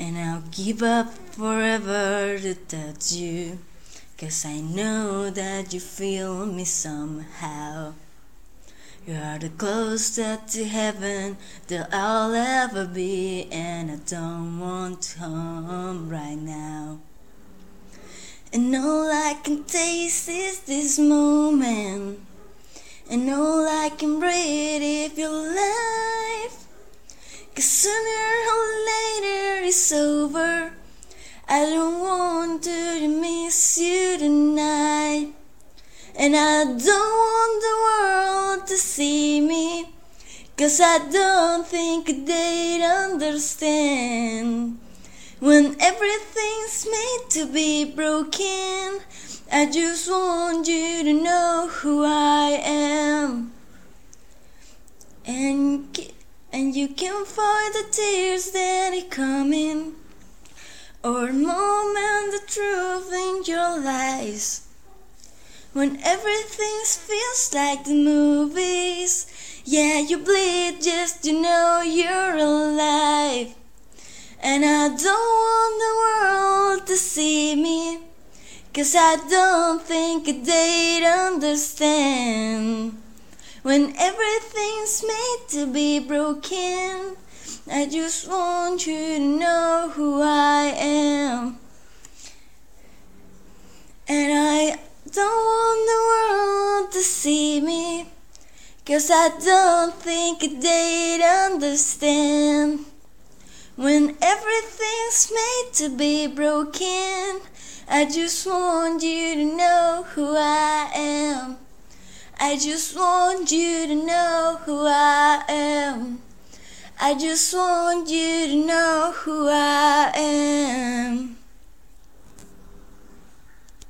And I'll give up forever to touch you. Cause I know that you feel me somehow. You are the closest to heaven that I'll ever be, and I don't want to home right now. And all I can taste is this moment, and all I can breathe is your life. Over. I don't want to miss you tonight. And I don't want the world to see me. Cause I don't think they'd understand. When everything's made to be broken, I just want you to know who I am. And and you can find the tears that are coming, or moment the truth in your lies. When everything feels like the movies, yeah, you bleed just to know you're alive. And I don't want the world to see me, cause I don't think they'd understand. When everything's made to be broken, I just want you to know who I am. And I don't want the world to see me, cause I don't think they'd understand. When everything's made to be broken, I just want you to know who I am. I just want you to know who I am. I just want you to know who I am.